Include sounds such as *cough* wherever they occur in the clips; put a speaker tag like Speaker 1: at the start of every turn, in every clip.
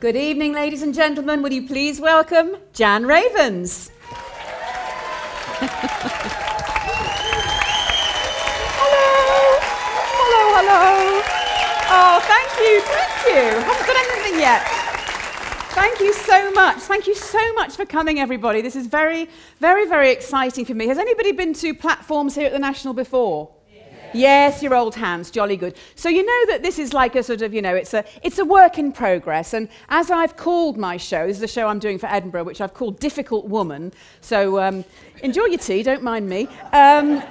Speaker 1: Good evening, ladies and gentlemen. Will you please welcome Jan Ravens? hello. Hello, hello. Oh, thank you, thank you. Haven't got anything yet. Thank you so much. Thank you so much for coming, everybody. This is very, very, very exciting for me. Has anybody been to platforms here at the National before? Yes, your old hands, jolly good. So you know that this is like a sort of, you know, it's a it's a work in progress. And as I've called my show, this is a show I'm doing for Edinburgh, which I've called Difficult Woman. So um, enjoy your tea, don't mind me. Um,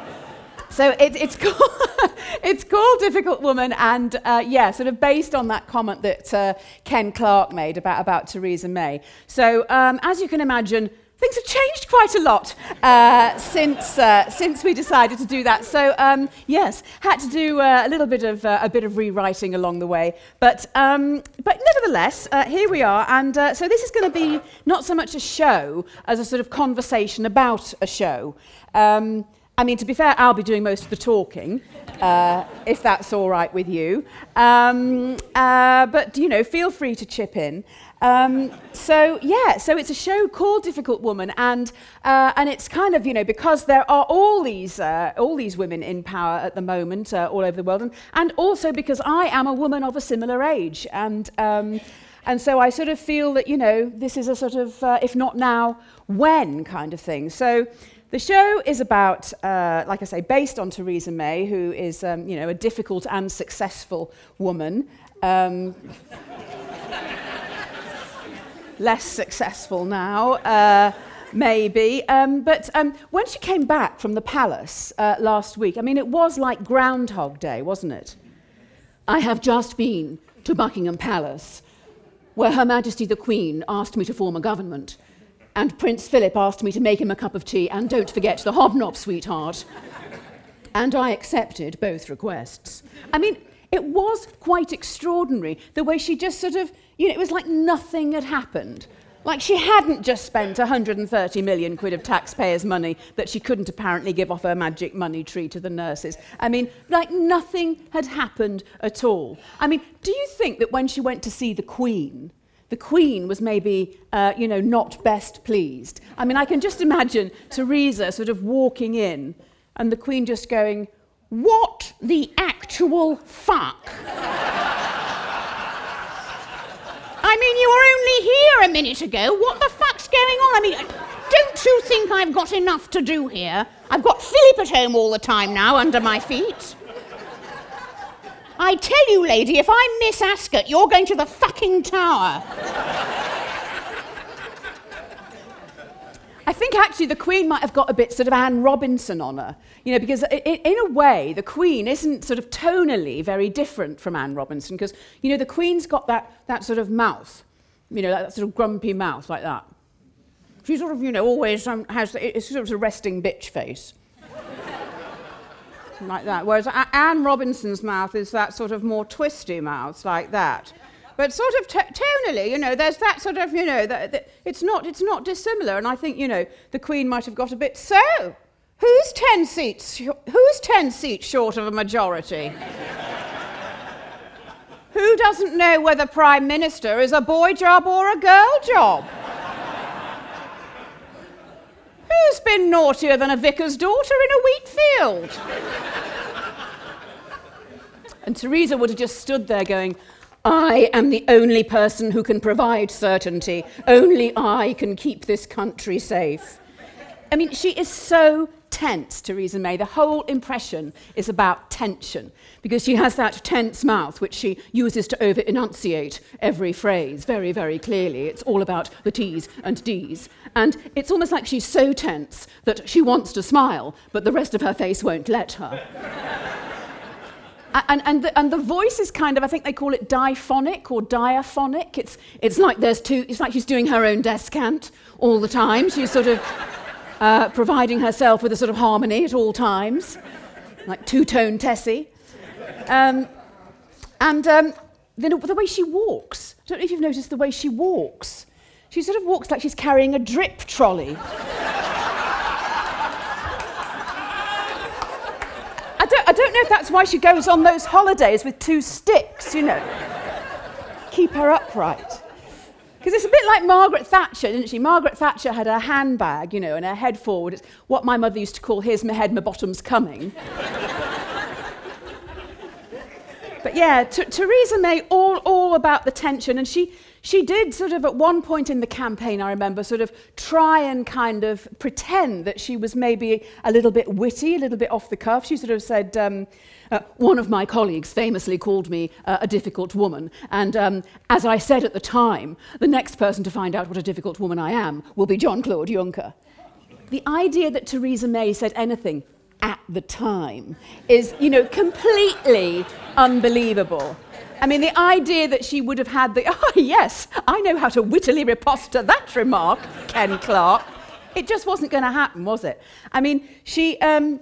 Speaker 1: so it, it's, *laughs* called, it's called Difficult Woman, and uh, yeah, sort of based on that comment that uh, Ken Clarke made about, about Theresa May. So um, as you can imagine, things have changed quite a lot uh, since, uh, since we decided to do that. So um, yes, had to do uh, a little bit of uh, a bit of rewriting along the way, but um, but nevertheless, uh, here we are. And uh, so this is going to be not so much a show as a sort of conversation about a show. Um, I mean, to be fair, I'll be doing most of the talking, uh, if that's all right with you. Um, uh, but, you know, feel free to chip in. Um, so, yeah, so it's a show called Difficult Woman, and, uh, and it's kind of, you know, because there are all these, uh, all these women in power at the moment uh, all over the world, and, and also because I am a woman of a similar age. And, um, and so I sort of feel that, you know, this is a sort of, uh, if not now, when kind of thing. So, the show is about, uh, like I say, based on Theresa May, who is, um, you know, a difficult and successful woman. Less successful now, uh, maybe. Um, but um, when she came back from the palace uh, last week, I mean, it was like Groundhog Day, wasn't it? I have just been to Buckingham Palace, where Her Majesty the Queen asked me to form a government, and Prince Philip asked me to make him a cup of tea, and don't forget the hobnob, sweetheart. And I accepted both requests. I mean, it was quite extraordinary the way she just sort of, you know, it was like nothing had happened. Like she hadn't just spent 130 million quid of taxpayers' money that she couldn't apparently give off her magic money tree to the nurses. I mean, like nothing had happened at all. I mean, do you think that when she went to see the Queen, the Queen was maybe, uh, you know, not best pleased? I mean, I can just imagine Theresa sort of walking in and the Queen just going, What the actual fuck? I mean, you were only here a minute ago. What the fuck's going on? I mean, don't you think I've got enough to do here? I've got Philip at home all the time now under my feet. I tell you, lady, if I miss Ascot, you're going to the fucking tower. I think actually the Queen might have got a bit sort of Anne Robinson on her, you know, because in a way the Queen isn't sort of tonally very different from Anne Robinson, because, you know, the Queen's got that, that sort of mouth, you know, that sort of grumpy mouth like that. She sort of, you know, always um, has it's sort of a resting bitch face. *laughs* like that. Whereas Anne Robinson's mouth is that sort of more twisty mouth, like that. But sort of t- tonally, you know, there's that sort of, you know, that, that it's, not, it's not dissimilar. And I think, you know, the Queen might have got a bit, so, who's 10 seats, who's 10 seats short of a majority? *laughs* Who doesn't know whether Prime Minister is a boy job or a girl job? *laughs* Who's been naughtier than a vicar's daughter in a wheat field? *laughs* and Theresa would have just stood there going, I am the only person who can provide certainty. Only I can keep this country safe. I mean, she is so tense, Theresa May. The whole impression is about tension because she has that tense mouth which she uses to over enunciate every phrase very, very clearly. It's all about the T's and D's. And it's almost like she's so tense that she wants to smile, but the rest of her face won't let her. *laughs* And, and, the, and the voice is kind of, I think they call it diphonic or diaphonic. It's, it's like there's two, it's like she's doing her own descant all the time. She's sort of uh, providing herself with a sort of harmony at all times, like two-tone Tessie. Um, and um, the, the way she walks, I don't know if you've noticed the way she walks. She sort of walks like she's carrying a drip trolley. Don't, I don't know if that's why she goes on those holidays with two sticks, you know. Keep her upright. Because it's a bit like Margaret Thatcher, didn't she? Margaret Thatcher had her handbag, you know, and her head forward. It's what my mother used to call, here's my head, my bottom's coming. but yeah, Theresa May, all, all about the tension. And she, she did sort of, at one point in the campaign, I remember, sort of try and kind of pretend that she was maybe a little bit witty, a little bit off the cuff. She sort of said, um, uh, one of my colleagues famously called me uh, a difficult woman, and um, as I said at the time, the next person to find out what a difficult woman I am will be John Claude Juncker. The idea that Theresa May said anything at the time is, you know, completely unbelievable. I mean, the idea that she would have had the, *laughs* oh, yes, I know how to wittily riposte to that remark, Ken Clarke. It just wasn't going to happen, was it? I mean, she, um,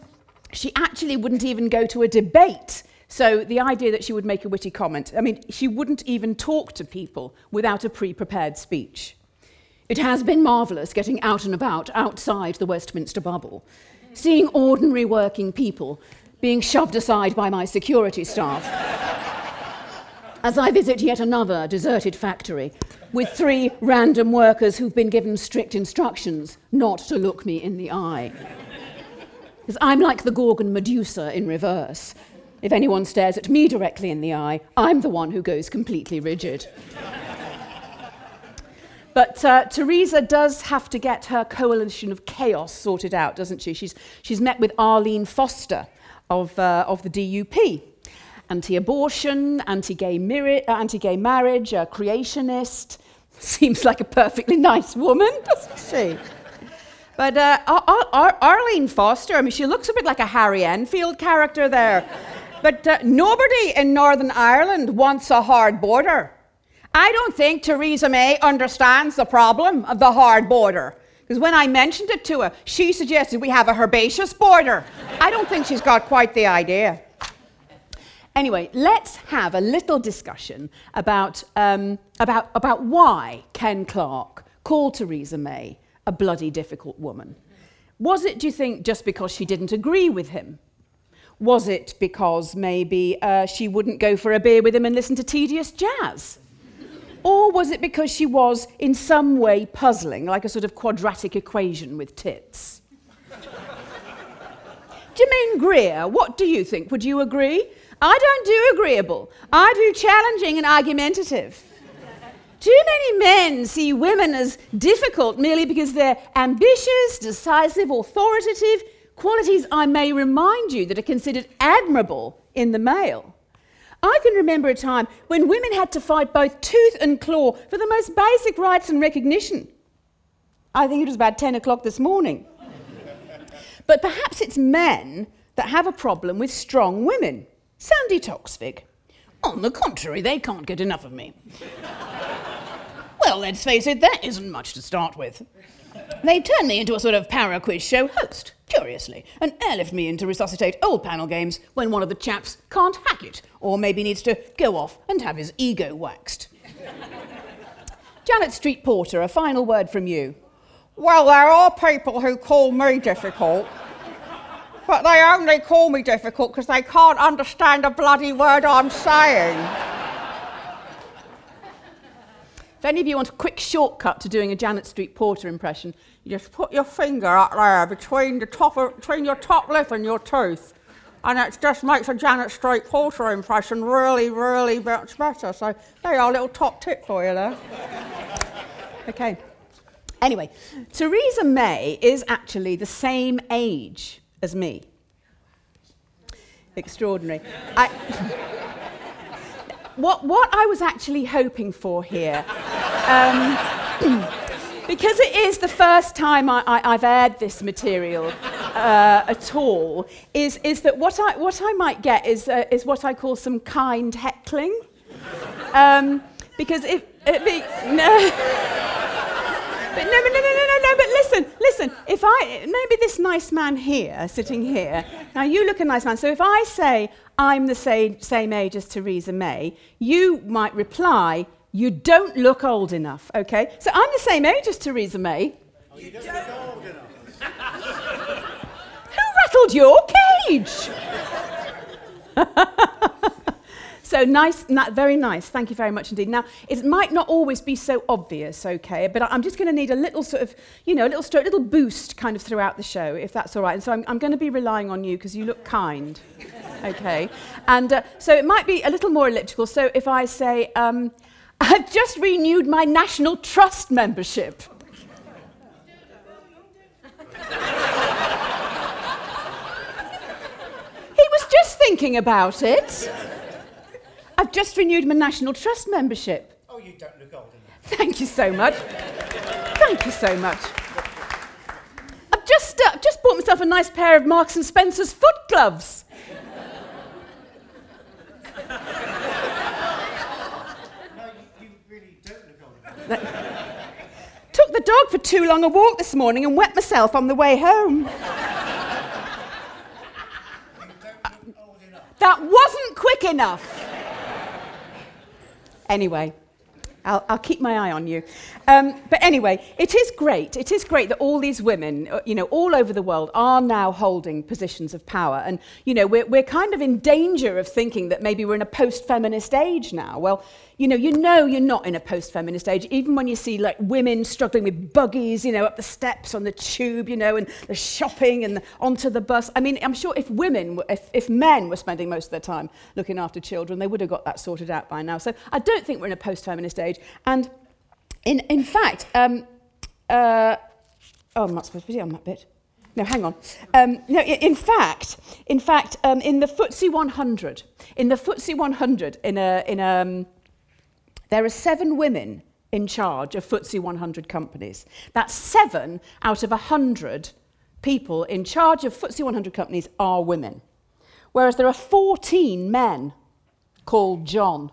Speaker 1: she actually wouldn't even go to a debate. So the idea that she would make a witty comment, I mean, she wouldn't even talk to people without a pre prepared speech. It has been marvellous getting out and about outside the Westminster bubble, seeing ordinary working people being shoved aside by my security staff. As I visit yet another deserted factory with three random workers who've been given strict instructions not to look me in the eye. Because I'm like the Gorgon Medusa in reverse. If anyone stares at me directly in the eye, I'm the one who goes completely rigid. But uh, Theresa does have to get her coalition of chaos sorted out, doesn't she? She's, she's met with Arlene Foster of, uh, of the DUP. Anti abortion, anti gay uh, marriage, a creationist. *laughs* Seems like a perfectly nice woman, *laughs* doesn't she? But uh, Ar- Ar- Arlene Foster, I mean, she looks a bit like a Harry Enfield character there. But uh, nobody in Northern Ireland wants a hard border. I don't think Theresa May understands the problem of the hard border. Because when I mentioned it to her, she suggested we have a herbaceous border. I don't think she's got quite the idea. Anyway, let's have a little discussion about, um, about, about why Ken Clarke called Theresa May a bloody difficult woman? Was it, do you think, just because she didn't agree with him? Was it because maybe uh, she wouldn't go for a beer with him and listen to tedious jazz? Or was it because she was in some way puzzling, like a sort of quadratic equation with tits? *laughs* Germaine Greer, what do you think? Would you agree? I don't do agreeable. I do challenging and argumentative. Too many men see women as difficult merely because they're ambitious, decisive, authoritative, qualities I may remind you that are considered admirable in the male. I can remember a time when women had to fight both tooth and claw for the most basic rights and recognition. I think it was about 10 o'clock this morning. but perhaps it's men that have a problem with strong women. Sandi Toksvig. On the contrary, they can't get enough of me. well, let's face it, that isn't much to start with. They turned me into a sort of para quiz show host, curiously, and airlift me in to resuscitate old panel games when one of the chaps can't hack it, or maybe needs to go off and have his ego waxed. Janet Street Porter, a final word from you.
Speaker 2: Well, there are people who call me difficult. But they only call me difficult because they can't understand a bloody word I'm saying.
Speaker 1: If any of you want a quick shortcut to doing a Janet Street Porter impression,
Speaker 2: you just put your finger up there between, the top of, between your top lip and your tooth. And it just makes a Janet Street Porter impression really, really much better. So there you are, a little top tip for you there.
Speaker 1: okay. Anyway, Theresa May is actually the same age as me. Extraordinary. I, *laughs* what, what I was actually hoping for here, um, *clears throat* because it is the first time I, have aired this material uh, at all, is, is that what I, what I might get is, uh, is what I call some kind heckling. Um, because if, it be, *laughs* no. But no, no, no, no, no, no, but listen, listen. If I, maybe this nice man here, sitting here, now you look a nice man. So if I say I'm the same, same age as Theresa May, you might reply, you don't look old enough, okay? So I'm the same age as Theresa May.
Speaker 3: Oh, you don't look old enough.
Speaker 1: Who rattled your cage? *laughs* So nice, very nice. Thank you very much indeed. Now, it might not always be so obvious, okay, but I'm just going to need a little sort of, you know, a little, stro- little boost kind of throughout the show, if that's all right. And so I'm, I'm going to be relying on you because you look kind, okay? And uh, so it might be a little more elliptical. So if I say, um, *laughs* I've just renewed my National Trust membership. *laughs* he was just thinking about it. I've just renewed my National Trust membership.
Speaker 3: Oh, you don't look old enough.
Speaker 1: Thank you so much. Thank you so much. I've just, uh, just bought myself a nice pair of Marks and Spencer's foot gloves.
Speaker 3: No, you, you really don't look old enough.
Speaker 1: Took the dog for too long a walk this morning and wet myself on the way home.
Speaker 3: You don't look old enough.
Speaker 1: That wasn't quick enough. Anyway, I'll, I'll keep my eye on you. Um, but anyway, it is great. It is great that all these women, uh, you know, all over the world are now holding positions of power. And, you know, we're, we're kind of in danger of thinking that maybe we're in a post-feminist age now. Well, you know, you know you're not in a post-feminist age, even when you see like women struggling with buggies, you know, up the steps on the tube, you know, and the shopping and the, onto the bus. I mean, I'm sure if women, if, if men were spending most of their time looking after children, they would have got that sorted out by now. So I don't think we're in a post-feminist age. And in, in fact, um, uh, oh, I'm not supposed to be on that bit. No, hang on. Um, no, in fact, in fact, um, in the FTSE 100, in the FTSE 100, in a, in a, um, there are seven women in charge of FTSE 100 companies. That's seven out of 100 people in charge of FTSE 100 companies are women. Whereas there are 14 men called John.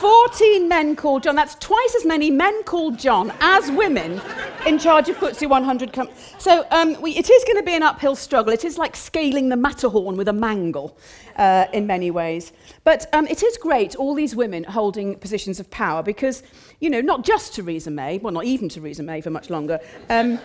Speaker 1: 14 men called John. That's twice as many men called John as women in charge of FTSE 100 companies. So um, we, it is going to be an uphill struggle. It is like scaling the Matterhorn with a mangle uh, in many ways. But um, it is great, all these women holding positions of power, because, you know, not just Theresa May, well, not even Theresa May for much longer, um,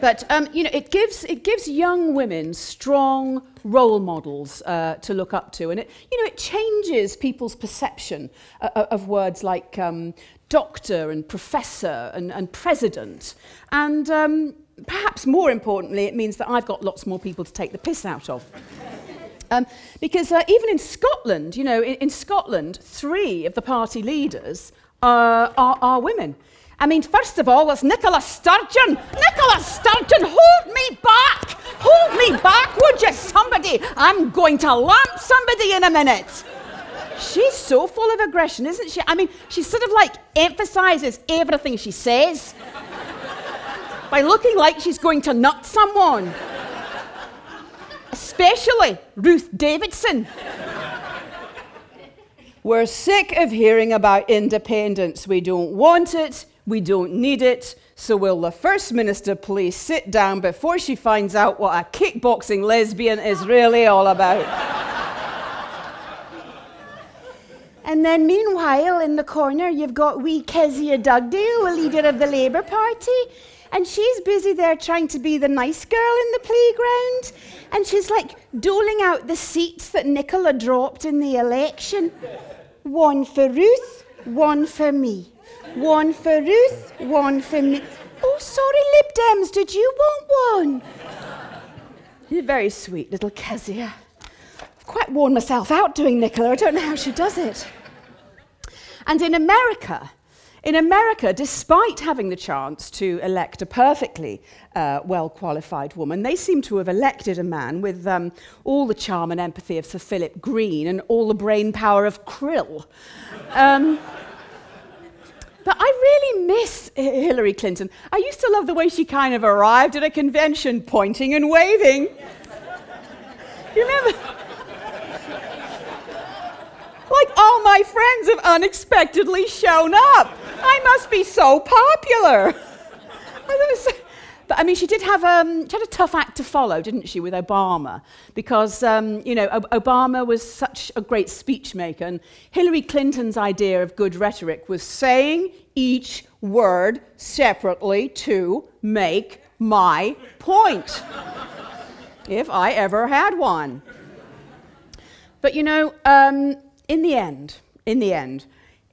Speaker 1: but, um, you know, it gives, it gives young women strong role models uh, to look up to. And it, you know, it changes people's perception uh, of words like um, doctor and professor and, and president. And um, perhaps more importantly, it means that I've got lots more people to take the piss out of. Um, because uh, even in Scotland, you know, in, in Scotland, three of the party leaders uh, are, are women. I mean, first of all, it's Nicola Sturgeon. Nicola Sturgeon, hold me back! Hold me back, would you, somebody? I'm going to lamp somebody in a minute. She's so full of aggression, isn't she? I mean, she sort of like emphasizes everything she says by looking like she's going to nut someone especially Ruth Davidson. We're sick of hearing about independence. We don't want it, we don't need it. So, will the First Minister please sit down before she finds out what a kickboxing lesbian is really all about? *laughs* and then, meanwhile, in the corner, you've got wee Kezia Dugdale, a leader of the Labour Party. And she's busy there trying to be the nice girl in the playground. And she's like doling out the seats that Nicola dropped in the election. One for Ruth, one for me. One for Ruth, one for me. Oh, sorry, Lib Dems, did you want one? You're very sweet, little Kezia. I've quite worn myself out doing Nicola. I don't know how she does it. And in America, in America, despite having the chance to elect a perfectly uh, well qualified woman, they seem to have elected a man with um, all the charm and empathy of Sir Philip Green and all the brain power of Krill. Um, but I really miss Hillary Clinton. I used to love the way she kind of arrived at a convention pointing and waving. You remember? Like all my friends have unexpectedly shown up. I must be so popular. *laughs* But I mean, she did have um, she had a tough act to follow, didn't she, with Obama? Because um, you know Ob- Obama was such a great speechmaker, and Hillary Clinton's idea of good rhetoric was saying each word separately to make my point, *laughs* if I ever had one. But you know, um, in the end, in the end,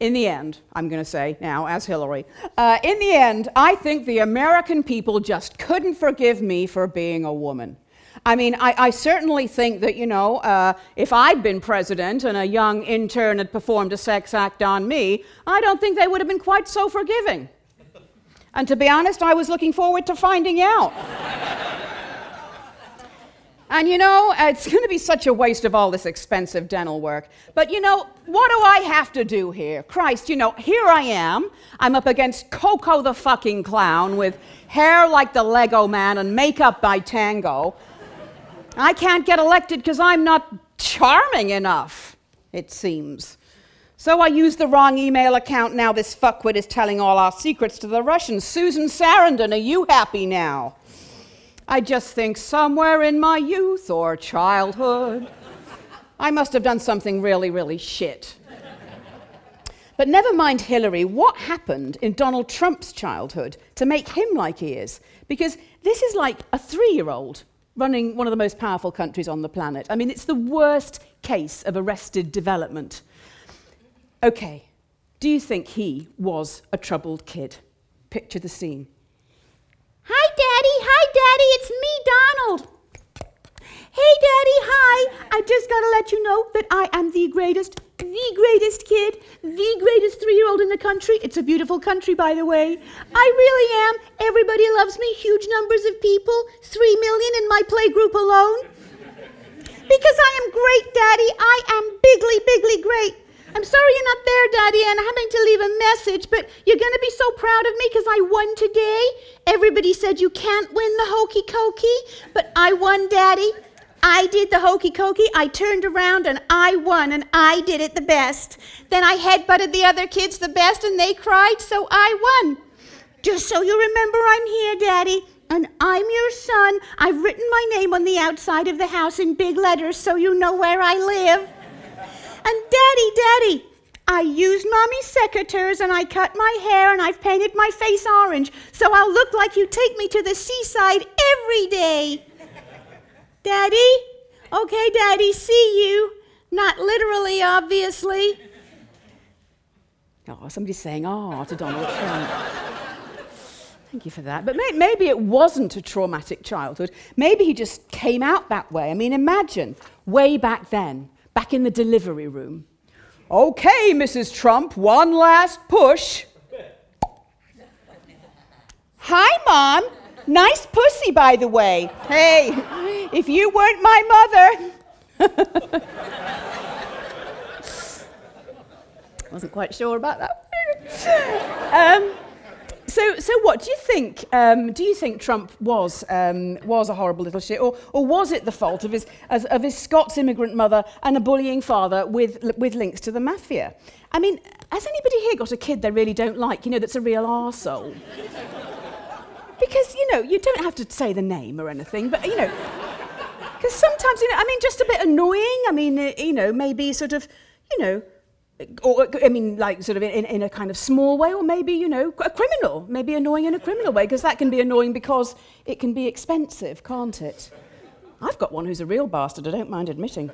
Speaker 1: in the end, I'm going to say now, as Hillary, uh, in the end, I think the American people just couldn't forgive me for being a woman. I mean, I, I certainly think that, you know, uh, if I'd been president and a young intern had performed a sex act on me, I don't think they would have been quite so forgiving. And to be honest, I was looking forward to finding out. And you know, it's going to be such a waste of all this expensive dental work. But you know, what do I have to do here? Christ, you know, here I am. I'm up against Coco the fucking clown with hair like the Lego man and makeup by Tango. I can't get elected because I'm not charming enough, it seems. So I used the wrong email account. Now this fuckwit is telling all our secrets to the Russians. Susan Sarandon, are you happy now? I just think somewhere in my youth or childhood, I must have done something really, really shit. But never mind Hillary, what happened in Donald Trump's childhood to make him like he is? Because this is like a three year old running one of the most powerful countries on the planet. I mean, it's the worst case of arrested development. Okay, do you think he was a troubled kid? Picture the scene.
Speaker 4: Hi, Daddy. Hi, Daddy. It's me, Donald. Hey, Daddy. Hi. I just got to let you know that I am the greatest, the greatest kid, the greatest three year old in the country. It's a beautiful country, by the way. I really am. Everybody loves me. Huge numbers of people. Three million in my play group alone. Because I am great, Daddy. I am bigly, bigly great. I'm sorry you're not there, Daddy, and I'm having to leave a message, but you're going to be so proud of me because I won today. Everybody said you can't win the hokey cokey, but I won, Daddy. I did the hokey cokey. I turned around and I won, and I did it the best. Then I headbutted the other kids the best, and they cried, so I won. Just so you remember, I'm here, Daddy. And I'm your son. I've written my name on the outside of the house in big letters so you know where I live. And Daddy, Daddy, I used Mommy's secateurs and I cut my hair and I've painted my face orange so I'll look like you take me to the seaside every day. Daddy? Okay, Daddy, see you. Not literally, obviously.
Speaker 1: Oh, somebody's saying, oh, to Donald Trump. Thank you for that. But may- maybe it wasn't a traumatic childhood. Maybe he just came out that way. I mean, imagine way back then back in the delivery room. Okay, Mrs. Trump, one last push. Hi, Mom. Nice pussy, by the way. Hey, if you weren't my mother. *laughs* Wasn't quite sure about that. um, so, so what do you think? Um, do you think Trump was um, was a horrible little shit, or, or was it the fault of his as, of his Scots immigrant mother and a bullying father with with links to the mafia? I mean, has anybody here got a kid they really don't like? You know, that's a real arsehole. because you know, you don't have to say the name or anything, but you know. Because sometimes, you know, I mean, just a bit annoying. I mean, you know, maybe sort of, you know, or I mean, like sort of in, in a kind of small way, or maybe, you know, a criminal, maybe annoying in a criminal way, because that can be annoying because it can be expensive, can't it? I've got one who's a real bastard, I don't mind admitting.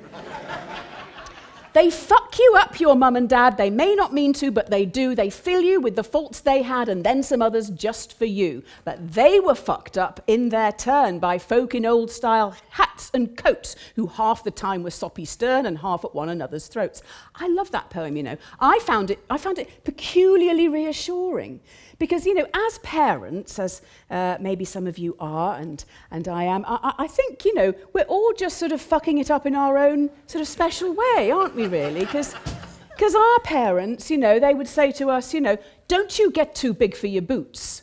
Speaker 1: They fuck you up, your mum and dad. They may not mean to, but they do. They fill you with the faults they had and then some others just for you. But they were fucked up in their turn by folk in old style hats and coats who half the time were soppy stern and half at one another's throats. I love that poem, you know. I found it, I found it peculiarly reassuring because, you know, as parents, as uh, maybe some of you are and, and I am, I, I think, you know, we're all just sort of fucking it up in our own sort of special way, aren't we, really? Because because our parents, you know, they would say to us, you know, don't you get too big for your boots.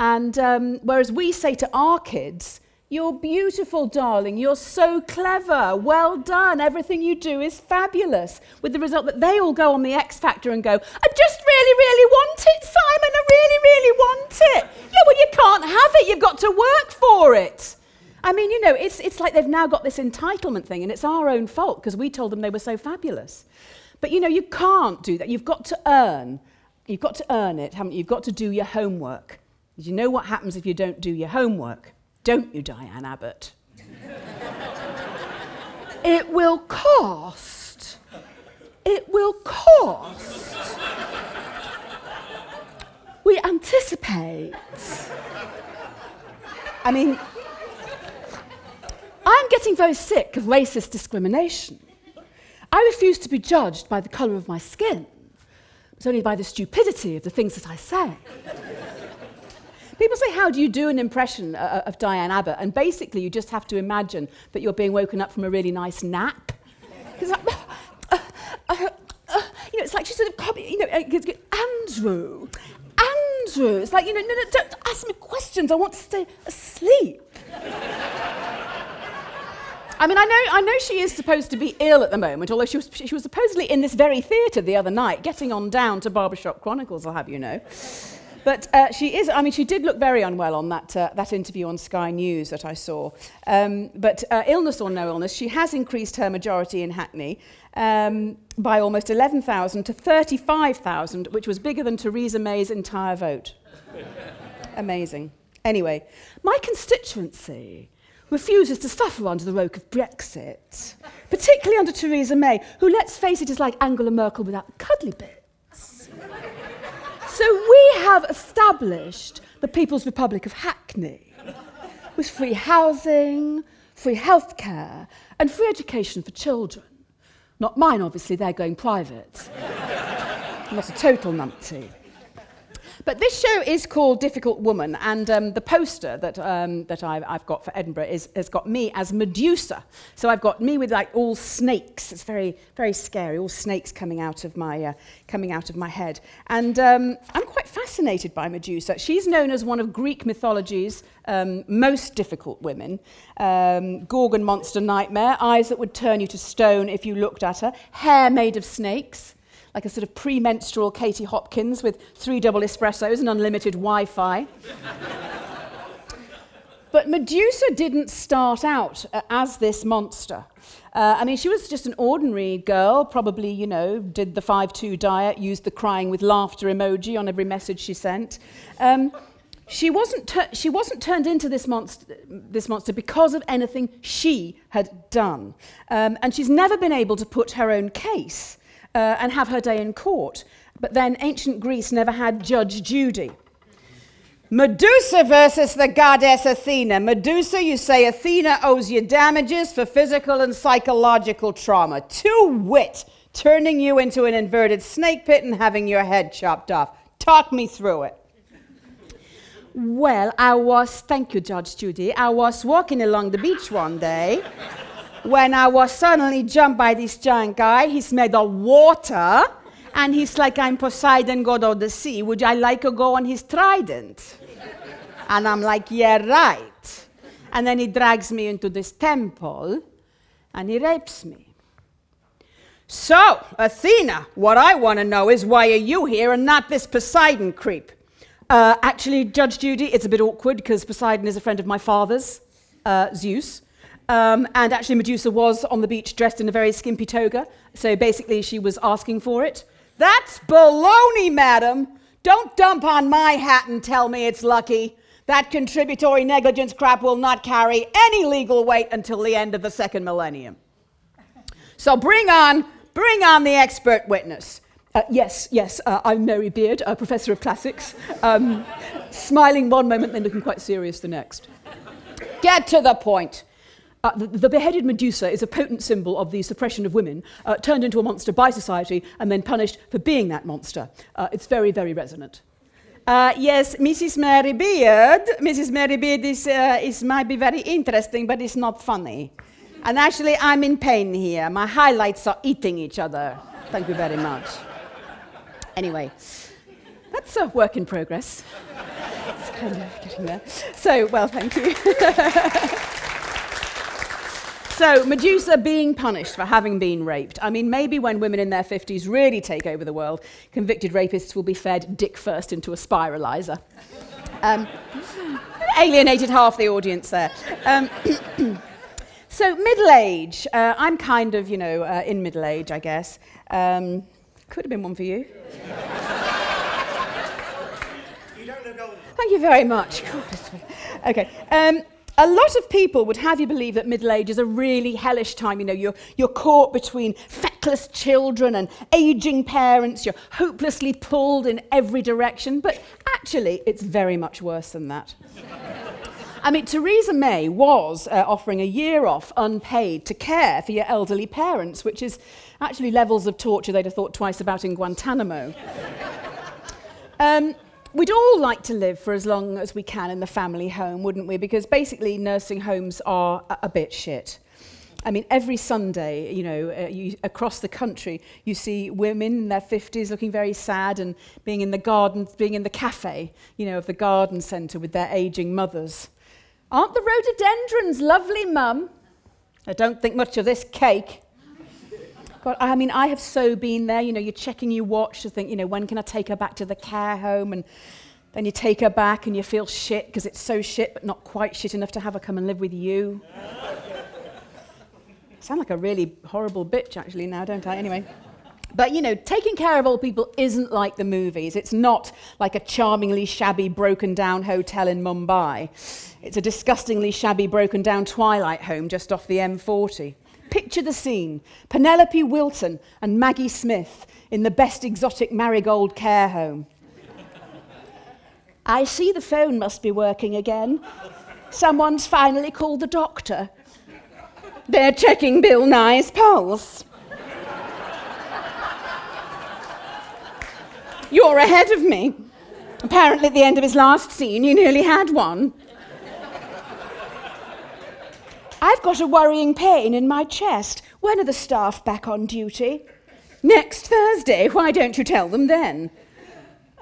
Speaker 1: And um, whereas we say to our kids, you're beautiful, darling. You're so clever. Well done. Everything you do is fabulous. With the result that they all go on the X Factor and go, I just really, really want it, Simon. I really, really want it. Yeah, well, you can't have it. You've got to work for it. I mean, you know, it's, it's like they've now got this entitlement thing, and it's our own fault because we told them they were so fabulous. But, you know, you can't do that. You've got to earn. You've got to earn it, haven't you? You've got to do your homework. You know what happens if you don't do your homework? Don't you, Diane Abbott? it will cost it will cost. we anticipate. I mean, I'm getting very sick of racist discrimination. I refuse to be judged by the colour of my skin, but only by the stupidity of the things that I say. People say, How do you do an impression uh, of Diane Abbott? And basically, you just have to imagine that you're being woken up from a really nice nap. Like, *sighs* uh, uh, uh, you know, it's like she sort of, you know, uh, Andrew, Andrew. It's like, you know, no, no, don't ask me questions. I want to stay asleep. I mean, I know, I know she is supposed to be ill at the moment, although she was, she was supposedly in this very theatre the other night, getting on down to Barbershop Chronicles, I'll have you know. But uh, she is, I mean, she did look very unwell on that, uh, that interview on Sky News that I saw. Um, but uh, illness or no illness, she has increased her majority in Hackney um, by almost 11,000 to 35,000, which was bigger than Theresa May's entire vote. Amazing. Anyway, my constituency refuses to suffer under the yoke of Brexit, particularly under Theresa May, who, let's face it, is like Angela Merkel without cuddly bits. So we have established the People's Republic of Hackney with free housing, free healthcare, and free education for children. Not mine, obviously, they're going private. *laughs* Not a total numpty. But this show is called Difficult Woman, and um, the poster that, um, that I've, I've, got for Edinburgh is, has got me as Medusa. So I've got me with like all snakes. It's very, very scary, all snakes coming out of my, uh, coming out of my head. And um, I'm quite fascinated by Medusa. She's known as one of Greek mythology's um, most difficult women. Um, Gorgon monster nightmare, eyes that would turn you to stone if you looked at her, hair made of snakes like a sort of premenstrual Katie Hopkins with three double espressos and unlimited Wi Fi. but Medusa didn't start out uh, as this monster. Uh, I mean, she was just an ordinary girl, probably, you know, did the 5 2 diet, used the crying with laughter emoji on every message she sent. Um, she wasn't, tur- she wasn't turned into this monster, this monster because of anything she had done. Um, and she's never been able to put her own case uh, and have her day in court. But then ancient Greece never had Judge Judy. Medusa versus the goddess Athena. Medusa, you say Athena owes you damages for physical and psychological trauma. To wit, turning you into an inverted snake pit and having your head chopped off. Talk me through it. Well, I was, thank you, Judge Judy. I was walking along the beach one day when I was suddenly jumped by this giant guy. He's made of water, and he's like, I'm Poseidon, god of the sea. Would I like to go on his trident? And I'm like, yeah, right. And then he drags me into this temple, and he rapes me. So, Athena, what I want to know is why are you here and not this Poseidon creep? Uh, actually, Judge Judy, it's a bit awkward because Poseidon is a friend of my father's, uh, Zeus. Um, and actually, Medusa was on the beach dressed in a very skimpy toga. So basically, she was asking for it. That's baloney, madam. Don't dump on my hat and tell me it's lucky. That contributory negligence crap will not carry any legal weight until the end of the second millennium. So bring on, bring on the expert witness. Uh, yes, yes, uh, I'm Mary Beard, a professor of classics. Um, smiling one moment, then looking quite serious the next. Get to the point. Uh, the, the, beheaded Medusa is a potent symbol of the suppression of women, uh, turned into a monster by society and then punished for being that monster. Uh, it's very, very resonant. Uh, yes, Mrs. Mary Beard. Mrs. Mary Beard is, uh, is, might be very interesting, but it's not funny. And actually, I'm in pain here. My highlights are eating each other. Thank you very much. Anyway, that's a work in progress. it's kind of getting there. So, well, thank you. *laughs* So, Medusa being punished for having been raped. I mean, maybe when women in their 50s really take over the world, convicted rapists will be fed dick first into a spiralizer. Um, alienated half the audience there. Um, *clears throat* so, middle age. Uh, I'm kind of, you know, uh, in middle age, I guess. Um, could have been one for you.
Speaker 3: You don't look old.
Speaker 1: Thank you very much. okay. A lot of people would have you believe that middle age is a really hellish time. You know, you're, you're caught between feckless children and aging parents. You're hopelessly pulled in every direction. But actually, it's very much worse than that. I mean, Theresa May was uh, offering a year off unpaid to care for your elderly parents, which is actually levels of torture they'd have thought twice about in Guantanamo. um, we'd all like to live for as long as we can in the family home, wouldn't we? Because basically, nursing homes are a, a bit shit. I mean, every Sunday, you know, uh, you, across the country, you see women in their 50s looking very sad and being in the garden, being in the cafe, you know, of the garden centre with their ageing mothers. Aren't the rhododendrons lovely, mum? I don't think much of this cake. God, I mean, I have so been there. You know, you're checking your watch to think, you know, when can I take her back to the care home? And then you take her back and you feel shit because it's so shit, but not quite shit enough to have her come and live with you. I sound like a really horrible bitch, actually, now, don't I? Anyway. But you know, taking care of old people isn't like the movies. It's not like a charmingly shabby, broken down hotel in Mumbai. It's a disgustingly shabby, broken down twilight home just off the M40. Picture the scene Penelope Wilton and Maggie Smith in the best exotic marigold care home. I see the phone must be working again. Someone's finally called the doctor. They're checking Bill Nighy's pulse. You're ahead of me. Apparently, at the end of his last scene, he nearly had one. I've got a worrying pain in my chest. When are the staff back on duty? Next Thursday. Why don't you tell them then?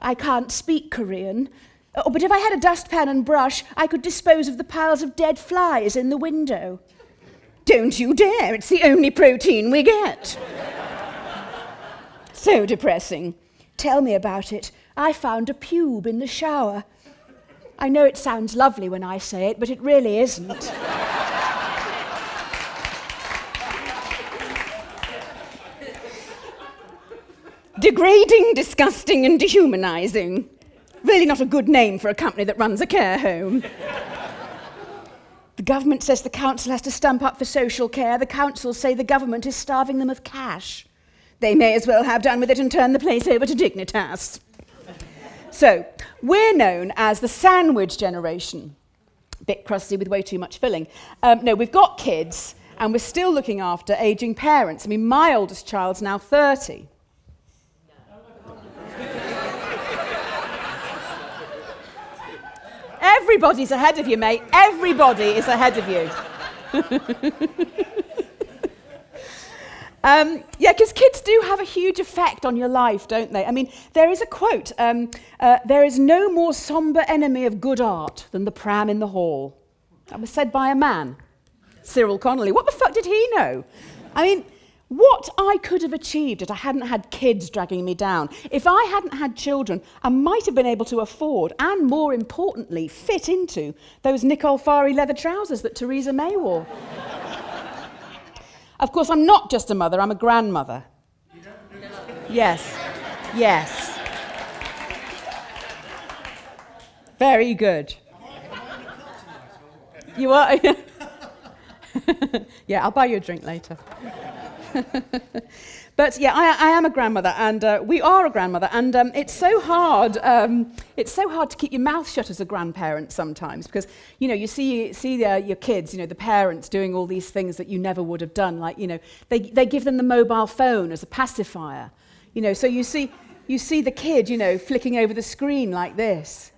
Speaker 1: I can't speak Korean. Oh, but if I had a dustpan and brush, I could dispose of the piles of dead flies in the window. Don't you dare, it's the only protein we get. *laughs* so depressing. Tell me about it. I found a pube in the shower. I know it sounds lovely when I say it, but it really isn't. Degrading, disgusting, and dehumanizing. Really not a good name for a company that runs a care home. the government says the council has to stump up for social care. The councils say the government is starving them of cash. They may as well have done with it and turn the place over to Dignitas. so, we're known as the sandwich generation. Bit crusty with way too much filling. Um, no, we've got kids and we're still looking after aging parents. I mean, my oldest child's now 30. Everybody's ahead of you, mate. Everybody is ahead of you. um, yeah, because kids do have a huge effect on your life, don't they? I mean, there is a quote um, uh, There is no more somber enemy of good art than the pram in the hall. That was said by a man, Cyril Connolly. What the fuck did he know? I mean, what I could have achieved if I hadn't had kids dragging me down, if I hadn't had children, I might have been able to afford and, more importantly, fit into those Nicole Farhi leather trousers that Theresa May wore. *laughs* of course, I'm not just a mother, I'm a grandmother. Yes, yes. Very good. You are? *laughs* yeah, I'll buy you a drink later. *laughs* but yeah, I, I, am a grandmother, and uh, we are a grandmother, and um, it's so hard. Um, it's so hard to keep your mouth shut as a grandparent sometimes because you know you see see your kids, you know, the parents doing all these things that you never would have done. Like you know, they they give them the mobile phone as a pacifier. You know, so you see you see the kid, you know, flicking over the screen like this.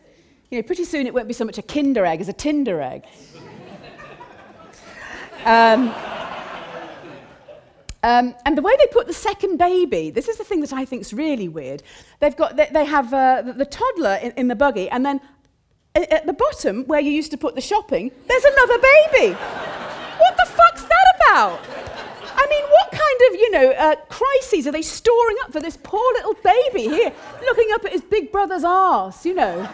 Speaker 1: You know, pretty soon it won't be so much a Kinder egg as a Tinder egg. *laughs* um, um, and the way they put the second baby, this is the thing that I think is really weird. They've got, they, they have uh, the, the, toddler in, in the buggy, and then at the bottom, where you used to put the shopping, there's another baby. what the fuck's that about? I mean, what kind of, you know, uh, crises are they storing up for this poor little baby here, looking up at his big brother's arse, you know,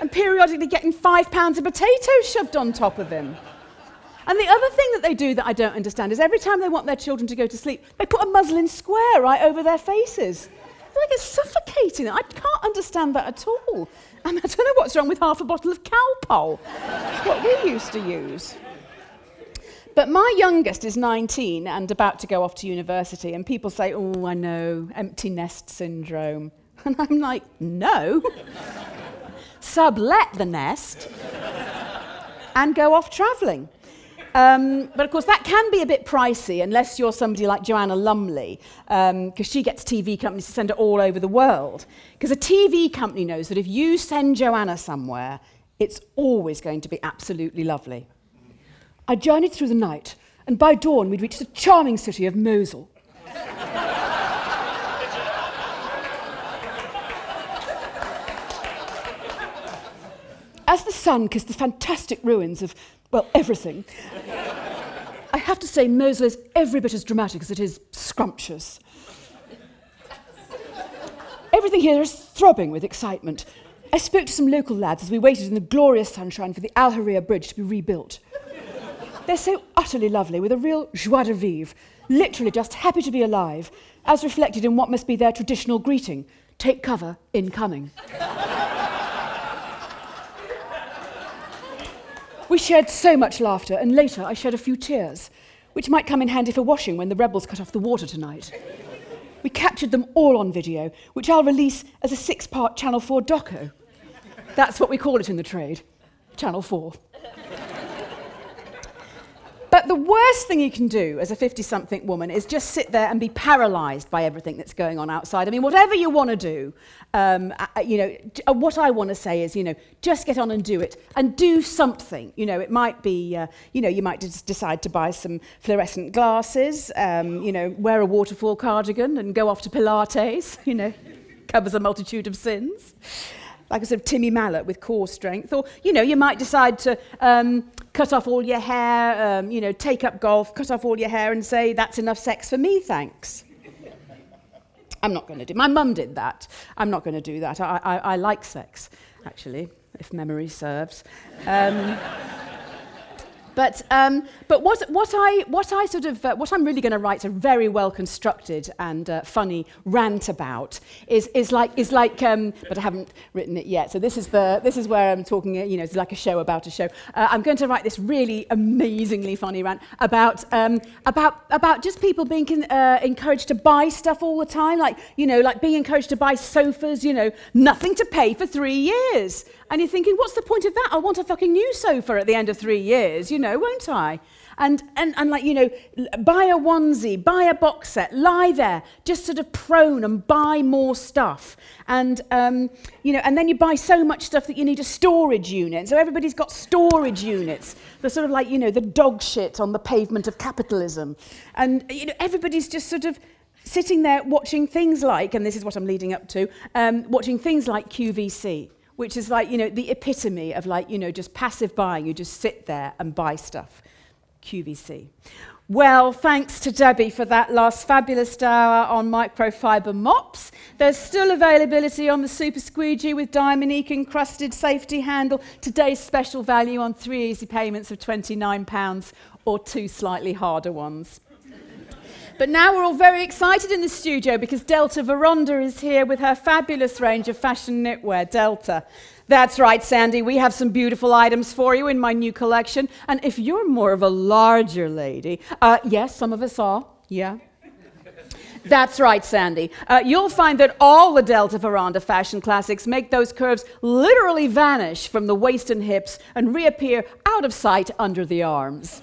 Speaker 1: and periodically getting five pounds of potatoes shoved on top of him? And the other thing that they do that I don't understand is every time they want their children to go to sleep, they put a muslin square right over their faces. It's like it's suffocating. I can't understand that at all. *laughs* I, I don't know what's wrong with half a bottle of Calpol. It's what we used to use. But my youngest is 19 and about to go off to university, and people say, Oh, I know, empty nest syndrome. *laughs* And I'm like, No. *laughs* Sublet the nest and go off travelling. Um, but of course, that can be a bit pricey unless you're somebody like Joanna Lumley, because um, she gets TV companies to send her all over the world. Because a TV company knows that if you send Joanna somewhere, it's always going to be absolutely lovely. I journeyed through the night, and by dawn we'd reached the charming city of Mosul. As the sun kissed the fantastic ruins of, well, everything, I have to say Mosul is every bit as dramatic as it is scrumptious. Everything here is throbbing with excitement. I spoke to some local lads as we waited in the glorious sunshine for the Al Haria Bridge to be rebuilt. They're so utterly lovely, with a real joie de vivre, literally just happy to be alive, as reflected in what must be their traditional greeting take cover, incoming. We shared so much laughter, and later I shed a few tears, which might come in handy for washing when the rebels cut off the water tonight. We captured them all on video, which I'll release as a six part Channel 4 doco. That's what we call it in the trade Channel 4. But the worst thing you can do as a 50 something woman is just sit there and be paralyzed by everything that's going on outside. I mean, whatever you want to do, um, uh, you know, uh, what I want to say is, you know, just get on and do it and do something. You know, it might be, uh, you know, you might just decide to buy some fluorescent glasses, um, you know, wear a waterfall cardigan and go off to Pilates, *laughs* you know, covers a multitude of sins like a sort of Timmy Mallett with core strength. Or, you know, you might decide to um, cut off all your hair, um, you know, take up golf, cut off all your hair and say, that's enough sex for me, thanks. I'm not going to do My mum did that. I'm not going to do that. I, I, I, like sex, actually, if memory serves. Um, but, um, but what, what, I, what I sort of, uh, what I'm really going to write a very well constructed and uh, funny rant about is, is like, is like um, but I haven't written it yet. So this is, the, this is where I'm talking, you know, it's like a show about a show. Uh, I'm going to write this really amazingly funny rant about, um, about, about just people being con- uh, encouraged to buy stuff all the time. Like, you know, like being encouraged to buy sofas, you know, nothing to pay for three years. And you're thinking, what's the point of that? I want a fucking new sofa at the end of three years, you know, won't I? And, and, and like, you know, buy a onesie, buy a box set, lie there, just sort of prone and buy more stuff. And, um, you know, and then you buy so much stuff that you need a storage unit. So everybody's got storage units. They're sort of like, you know, the dog shit on the pavement of capitalism. And, you know, everybody's just sort of sitting there watching things like, and this is what I'm leading up to, um, watching things like QVC which is like, you know, the epitome of like, you know, just passive buying. You just sit there and buy stuff. QVC. Well, thanks to Debbie for that last fabulous hour on microfiber mops. There's still availability on the Super Squeegee with diamond encrusted safety handle. Today's special value on three easy payments of £29 or two slightly harder ones. But now we're all very excited in the studio because Delta Veronda is here with her fabulous range of fashion knitwear, Delta. That's right, Sandy. We have some beautiful items for you in my new collection. And if you're more of a larger lady, uh, yes, some of us are, yeah. That's right, Sandy. Uh, you'll find that all the Delta Veronda fashion classics make those curves literally vanish from the waist and hips and reappear out of sight under the arms.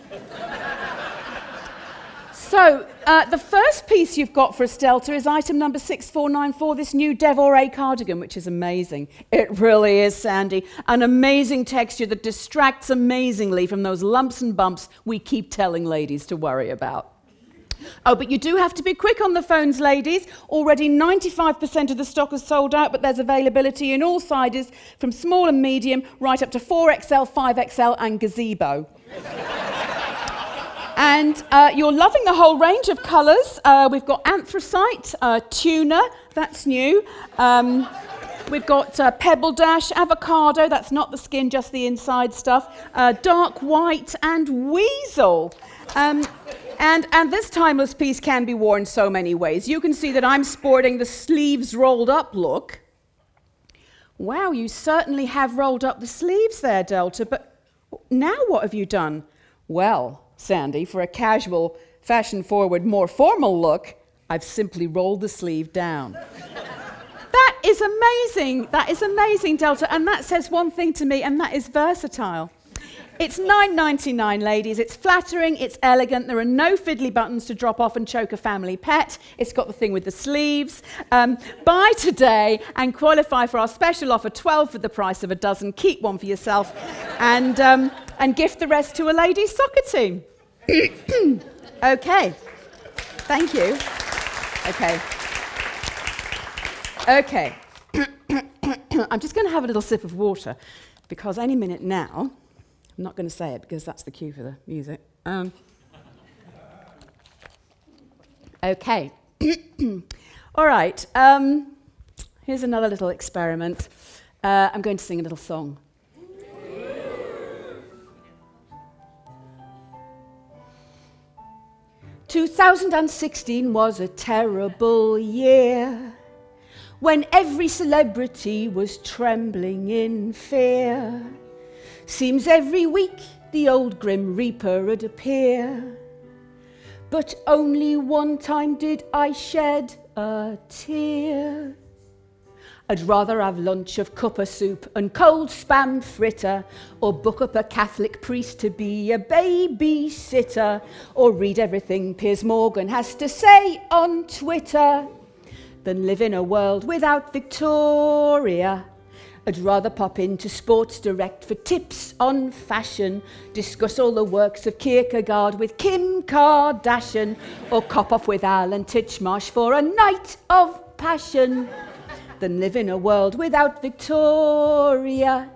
Speaker 1: So, uh, the first piece you've got for Delta is item number 6494, this new devoré cardigan, which is amazing. It really is, Sandy. An amazing texture that distracts amazingly from those lumps and bumps we keep telling ladies to worry about. Oh, but you do have to be quick on the phones, ladies. Already 95% of the stock is sold out, but there's availability in all sizes from small and medium right up to 4XL, 5XL, and gazebo. And uh, you're loving the whole range of colours. Uh, we've got anthracite, uh, tuna, that's new. Um, we've got uh, pebble dash, avocado, that's not the skin, just the inside stuff. Uh, dark white, and weasel. Um, and, and this timeless piece can be worn so many ways. You can see that I'm sporting the sleeves rolled up look. Wow, you certainly have rolled up the sleeves there, Delta, but now what have you done? Well, Sandy, for a casual, fashion forward, more formal look, I've simply rolled the sleeve down. that is amazing. That is amazing, Delta. And that says one thing to me, and that is versatile. It's $9.99, ladies. It's flattering, it's elegant. There are no fiddly buttons to drop off and choke a family pet. It's got the thing with the sleeves. Um, buy today and qualify for our special offer 12 for the price of a dozen. Keep one for yourself and, um, and gift the rest to a ladies' soccer team. *coughs* okay. Thank you. Okay. Okay. *coughs* I'm just going to have a little sip of water because any minute now, I'm not going to say it because that's the cue for the music. Um, okay. *coughs* All right. Um, here's another little experiment. Uh, I'm going to sing a little song. Two thousand and sixteen was a terrible year when every celebrity was trembling in fear. Seems every week the old Grim Reaper would appear. But only one time did I shed a tear. I'd rather have lunch of cuppa soup and cold spam fritter, or book up a Catholic priest to be a babysitter, or read everything Piers Morgan has to say on Twitter, than live in a world without Victoria. I'd rather pop into Sports Direct for tips on fashion, discuss all the works of Kierkegaard with Kim Kardashian, or cop off with Alan Titchmarsh for a night of passion, than live in a world without Victoria.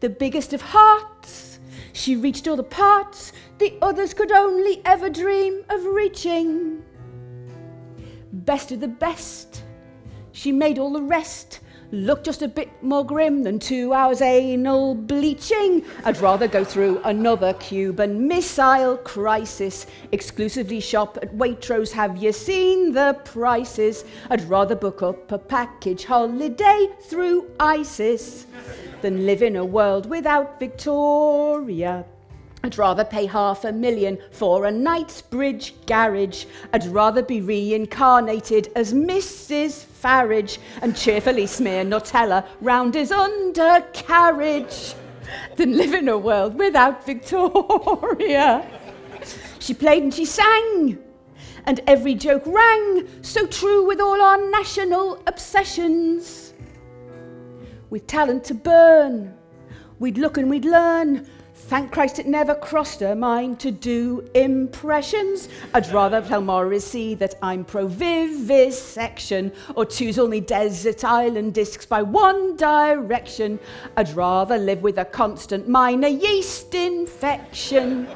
Speaker 1: The biggest of hearts, she reached all the parts the others could only ever dream of reaching. Best of the best, she made all the rest look just a bit more grim than two hours anal bleaching. I'd rather go through another Cuban missile crisis. Exclusively shop at Waitrose. Have you seen the prices? I'd rather book up a package holiday through ISIS than live in a world without Victoria. I'd rather pay half a million for a Knightsbridge garage. I'd rather be reincarnated as Mrs. Farage and cheerfully smear Nutella round his undercarriage than live in a world without Victoria. She played and she sang, and every joke rang, so true with all our national obsessions. With talent to burn, we'd look and we'd learn Thank Christ it never crossed her mind to do impressions. I'd rather tell Morrissey that I'm pro vivisection or choose only desert island discs by one direction. I'd rather live with a constant minor yeast infection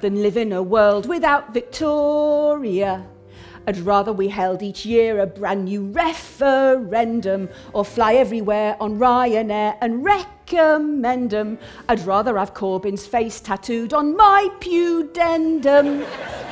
Speaker 1: than live in a world without Victoria. I'd rather we held each year a brand new referendum or fly everywhere on Ryanair and recommend 'em. I'd rather have Corbyn's face tattooed on my pudendum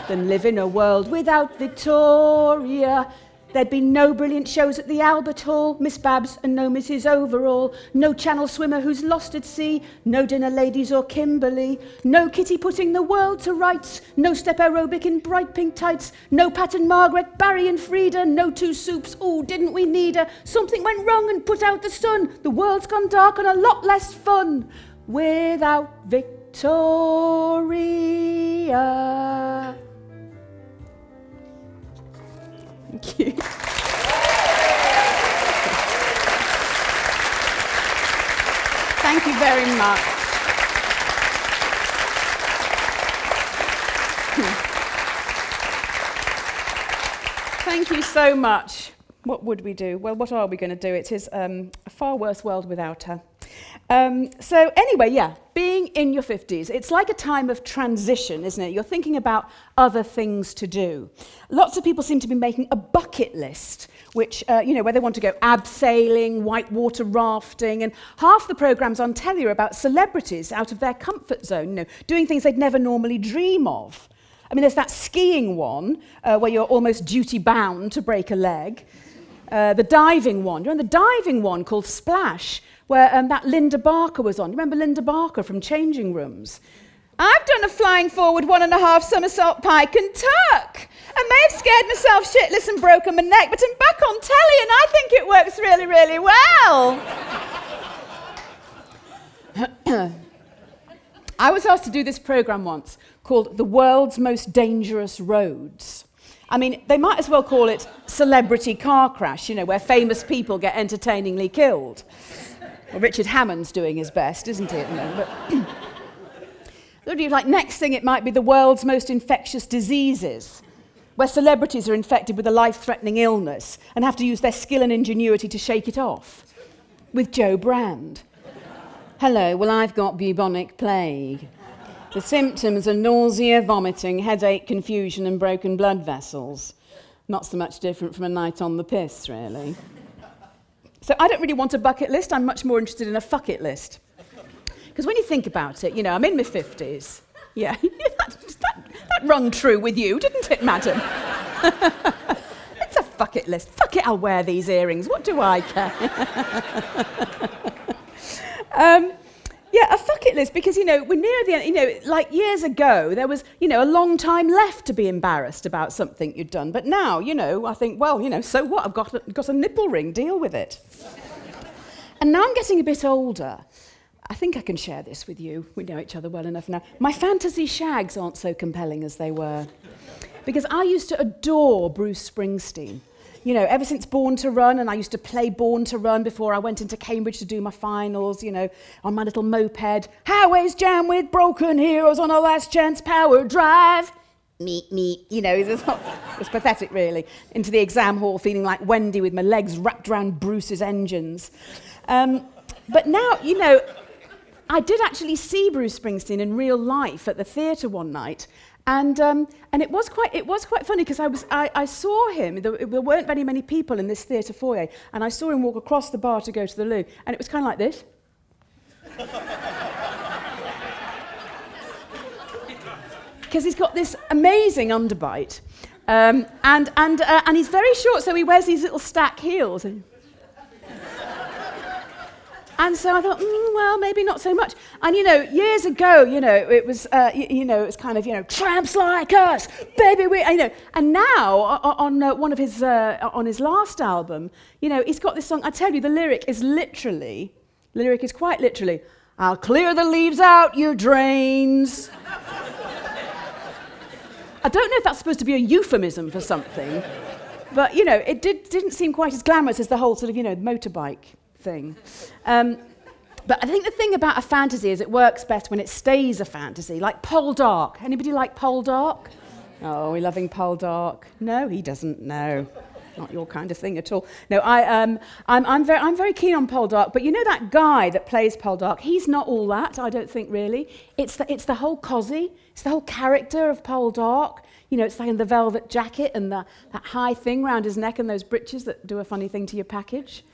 Speaker 1: than live in a world without Victoria. There'd be no brilliant shows at the Albert Hall, Miss Babs and no Mrs. Overall, no channel swimmer who's lost at sea, no dinner ladies or Kimberly, no kitty putting the world to rights, no step aerobic in bright pink tights, no Pat and Margaret, Barry and Freda, no two soups, oh, didn't we need her? Something went wrong and put out the sun, the world's gone dark and a lot less fun. Without Victoria. Thank you. Thank you very much. Thank you so much. What would we do? Well, what are we going to do? It is um, a far worse world without her. Um, so, anyway, yeah, being in your 50s, it's like a time of transition, isn't it? You're thinking about other things to do. Lots of people seem to be making a bucket list, which, uh, you know, where they want to go abseiling, whitewater rafting, and half the programs on telly are about celebrities out of their comfort zone, you know, doing things they'd never normally dream of. I mean, there's that skiing one uh, where you're almost duty bound to break a leg. Uh, the diving one, know, the diving one called Splash, where um, that Linda Barker was on. You remember Linda Barker from Changing Rooms? I've done a flying forward one and a half somersault pike and tuck. I may have scared myself shitless and broken my neck, but I'm back on telly and I think it works really, really well. *coughs* I was asked to do this program once called The World's Most Dangerous Roads. I mean, they might as well call it Celebrity Car Crash, you know, where famous people get entertainingly killed. Well, Richard Hammond's doing his best, isn't know, but *coughs* like next thing, it might be the world's most infectious diseases, where celebrities are infected with a life-threatening illness and have to use their skill and ingenuity to shake it off. With Jo Brand. Hello, well, I've got bubonic plague. The symptoms are nausea, vomiting, headache, confusion, and broken blood vessels. Not so much different from a night on the piss, really. So I don't really want a bucket list. I'm much more interested in a fuck it list. Because when you think about it, you know, I'm in my 50s. Yeah, *laughs* that, that, that rung true with you, didn't it, madam? *laughs* it's a fuck it list. Fuck it, I'll wear these earrings. What do I care? *laughs* um, yeah, a fuck it list because, you know, we're near the end. You know, like years ago, there was, you know, a long time left to be embarrassed about something you'd done. But now, you know, I think, well, you know, so what? I've got a, got a nipple ring, deal with it. and now I'm getting a bit older. I think I can share this with you. We know each other well enough now. My fantasy shags aren't so compelling as they were. Because I used to adore Bruce Springsteen you know, ever since Born to Run, and I used to play Born to Run before I went into Cambridge to do my finals, you know, on my little moped. Highways jam with broken heroes on a last chance power drive. Meet, meet, you know, it was, it was pathetic, really. Into the exam hall feeling like Wendy with my legs wrapped around Bruce's engines. Um, but now, you know, I did actually see Bruce Springsteen in real life at the theatre one night, and, um, and it was quite, it was quite funny because I, was, I, I saw him, there, weren't very many people in this theatre foyer, and I saw him walk across the bar to go to the loo, and it was kind of like this. *laughs* Because he's got this amazing underbite, um, and, and, uh, and he's very short, so he wears these little stack heels. And so I thought, mm, well, maybe not so much. And you know, years ago, you know, it was, uh, you, you, know, it was kind of, you know, tramps like us, baby, we, you know. And now, on uh, one of his, uh, on his last album, you know, he's got this song. I tell you, the lyric is literally, the lyric is quite literally, "I'll clear the leaves out your drains." I don't know if that's supposed to be a euphemism for something, but you know, it did, didn't seem quite as glamorous as the whole sort of, you know, motorbike thing. Um, but I think the thing about a fantasy is it works best when it stays a fantasy, like Poldark. Anybody like Poldark? Oh, we're loving Poldark. No, he doesn't know. Not your kind of thing at all. No, I, um, I'm, I'm, very, I'm very keen on Poldark, but you know that guy that plays Poldark? He's not all that, I don't think, really. It's the, it's the whole cosy, it's the whole character of Poldark. You know, it's like in the velvet jacket and the, that high thing round his neck and those breeches that do a funny thing to your package.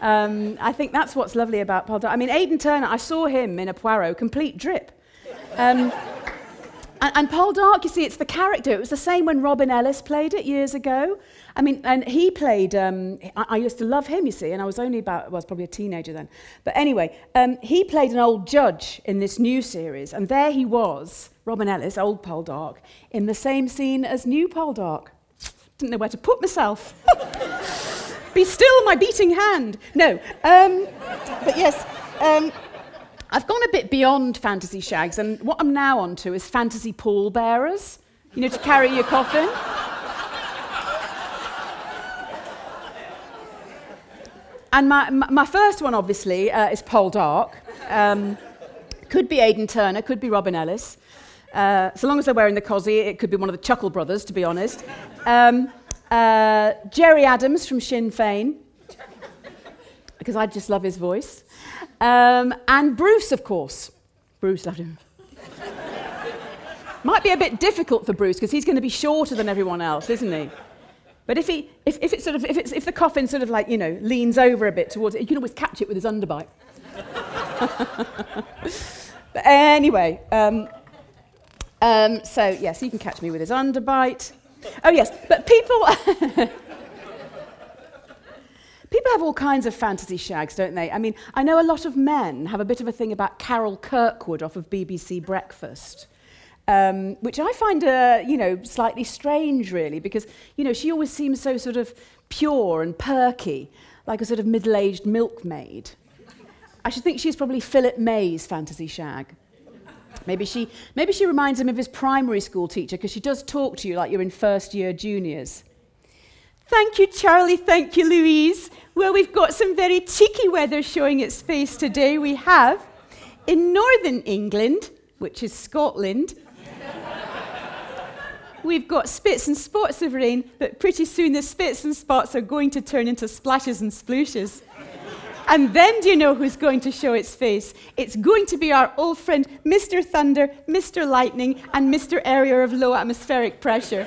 Speaker 1: Um, I think that's what's lovely about Poldark. I mean, Aidan Turner, I saw him in a Poirot, complete drip. Um, and, and, Poldark, you see, it's the character. It was the same when Robin Ellis played it years ago. I mean, and he played, um, I, I, used to love him, you see, and I was only about, well, I was probably a teenager then. But anyway, um, he played an old judge in this new series, and there he was, Robin Ellis, old Poldark, in the same scene as new Poldark. Didn't know where to put myself. *laughs* Be still, my beating hand. No. Um, but yes, um, I've gone a bit beyond fantasy shags, and what I'm now onto is fantasy pallbearers, you know, to carry your coffin. And my, my first one, obviously, uh, is Poldark. Um, could be Aidan Turner, could be Robin Ellis. Uh, so long as they're wearing the cosy, it could be one of the Chuckle brothers, to be honest. Um, uh, Gerry Adams from Sinn Féin, because I just love his voice. Um, and Bruce, of course. Bruce loved him. Might be a bit difficult for Bruce because he's going to be shorter than everyone else, isn't he? But if, he, if, if, it's sort of, if, it's, if the coffin sort of like, you know, leans over a bit towards it, you can always catch it with his underbite. *laughs* but anyway, um, um, so yes, you can catch me with his underbite. Oh, yes, but people. *laughs* People have all kinds of fantasy shags, don't they? I mean, I know a lot of men have a bit of a thing about Carol Kirkwood off of BBC Breakfast. Um, which I find, uh, you know, slightly strange, really, because, you know, she always seems so sort of pure and perky, like a sort of middle-aged milkmaid. I should think she's probably Philip May's fantasy shag. Maybe she, maybe she reminds him of his primary school teacher because she does talk to you like you're in first year juniors. Thank you, Charlie. Thank you, Louise. Well, we've got some very cheeky weather showing its face today. We have in northern England, which is Scotland, we've got spits and spots of rain, but pretty soon the spits and spots are going to turn into splashes and splooshes. And then do you know who's going to show its face? It's going to be our old friend, Mr. Thunder, Mr. Lightning, and Mr. Area of Low Atmospheric Pressure.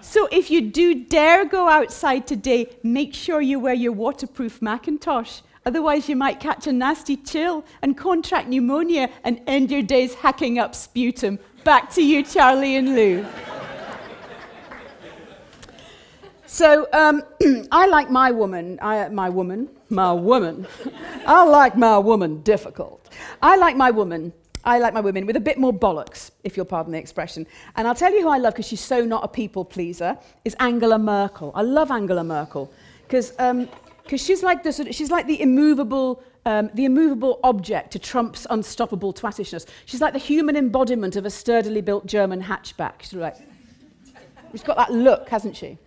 Speaker 1: so if you do dare go outside today, make sure you wear your waterproof Macintosh. Otherwise, you might catch a nasty chill and contract pneumonia and end your days hacking up sputum. Back to you, Charlie and Lou. So um, *clears throat* I like my woman, I, my woman, my woman. *laughs* I like my woman difficult. I like my woman. I like my women with a bit more bollocks, if you'll pardon the expression. And I'll tell you who I love because she's so not a people pleaser. Is Angela Merkel. I love Angela Merkel because um, she's like the sort of, she's like the immovable. Um, the immovable object to Trump's unstoppable twattishness. She's like the human embodiment of a sturdily built German hatchback. She's like, she's got that look, hasn't she?